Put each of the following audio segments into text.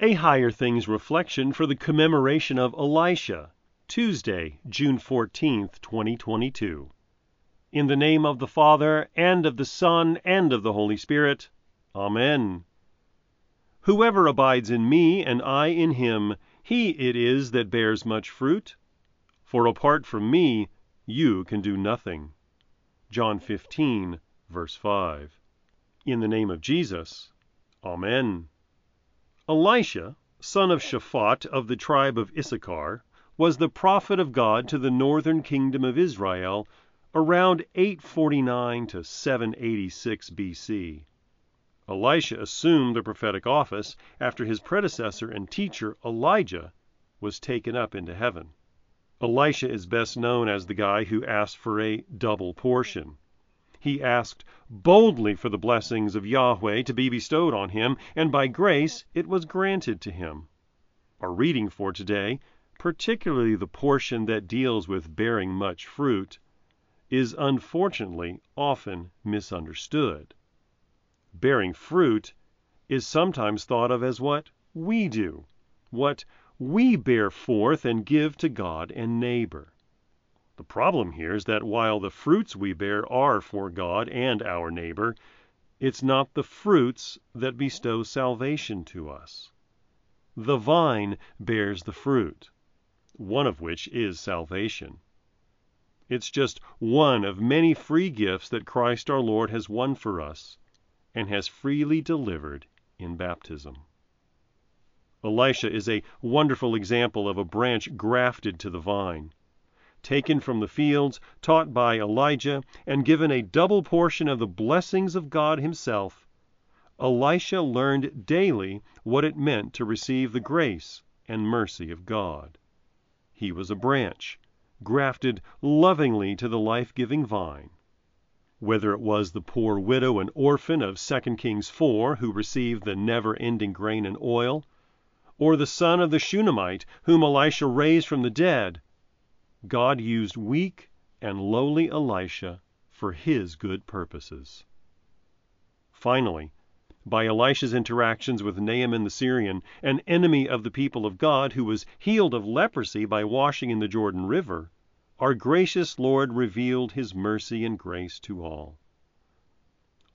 A Higher Things reflection for the commemoration of Elisha, Tuesday, June 14th, 2022. In the name of the Father, and of the Son, and of the Holy Spirit. Amen. Whoever abides in me, and I in him, he it is that bears much fruit. For apart from me you can do nothing. John 15, verse 5. In the name of Jesus. Amen. Elisha, son of Shaphat of the tribe of Issachar, was the prophet of God to the northern kingdom of Israel around 849 to 786 BC. Elisha assumed the prophetic office after his predecessor and teacher Elijah was taken up into heaven. Elisha is best known as the guy who asked for a double portion. He asked boldly for the blessings of Yahweh to be bestowed on him, and by grace it was granted to him. Our reading for today, particularly the portion that deals with bearing much fruit, is unfortunately often misunderstood. Bearing fruit is sometimes thought of as what we do, what we bear forth and give to God and neighbor. The problem here is that while the fruits we bear are for God and our neighbor, it's not the fruits that bestow salvation to us. The vine bears the fruit, one of which is salvation. It's just one of many free gifts that Christ our Lord has won for us and has freely delivered in baptism. Elisha is a wonderful example of a branch grafted to the vine taken from the fields, taught by Elijah, and given a double portion of the blessings of God Himself, Elisha learned daily what it meant to receive the grace and mercy of God. He was a branch, grafted lovingly to the life giving vine. Whether it was the poor widow and orphan of 2 Kings 4 who received the never ending grain and oil, or the son of the Shunammite whom Elisha raised from the dead, God used weak and lowly Elisha for his good purposes. Finally, by Elisha's interactions with Naaman the Syrian, an enemy of the people of God who was healed of leprosy by washing in the Jordan River, our gracious Lord revealed his mercy and grace to all.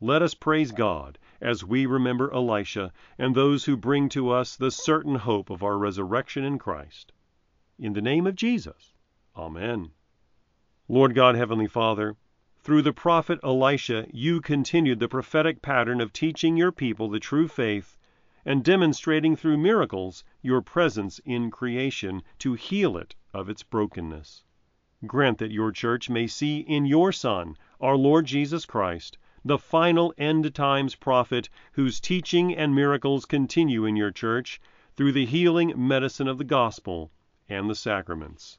Let us praise God as we remember Elisha and those who bring to us the certain hope of our resurrection in Christ. In the name of Jesus. Amen. Lord God, Heavenly Father, through the prophet Elisha you continued the prophetic pattern of teaching your people the true faith and demonstrating through miracles your presence in creation to heal it of its brokenness. Grant that your church may see in your Son, our Lord Jesus Christ, the final end times prophet whose teaching and miracles continue in your church through the healing medicine of the gospel and the sacraments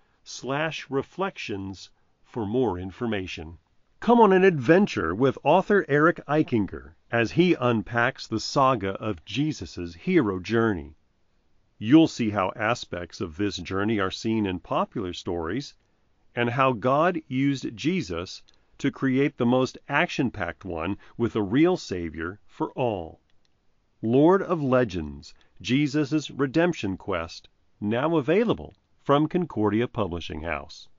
www.higherthings.org/reflections for more information. Come on an adventure with author Eric Eichinger as he unpacks the saga of Jesus' hero journey. You'll see how aspects of this journey are seen in popular stories and how God used Jesus to create the most action packed one with a real Savior for all. Lord of Legends Jesus' Redemption Quest, now available from Concordia Publishing House.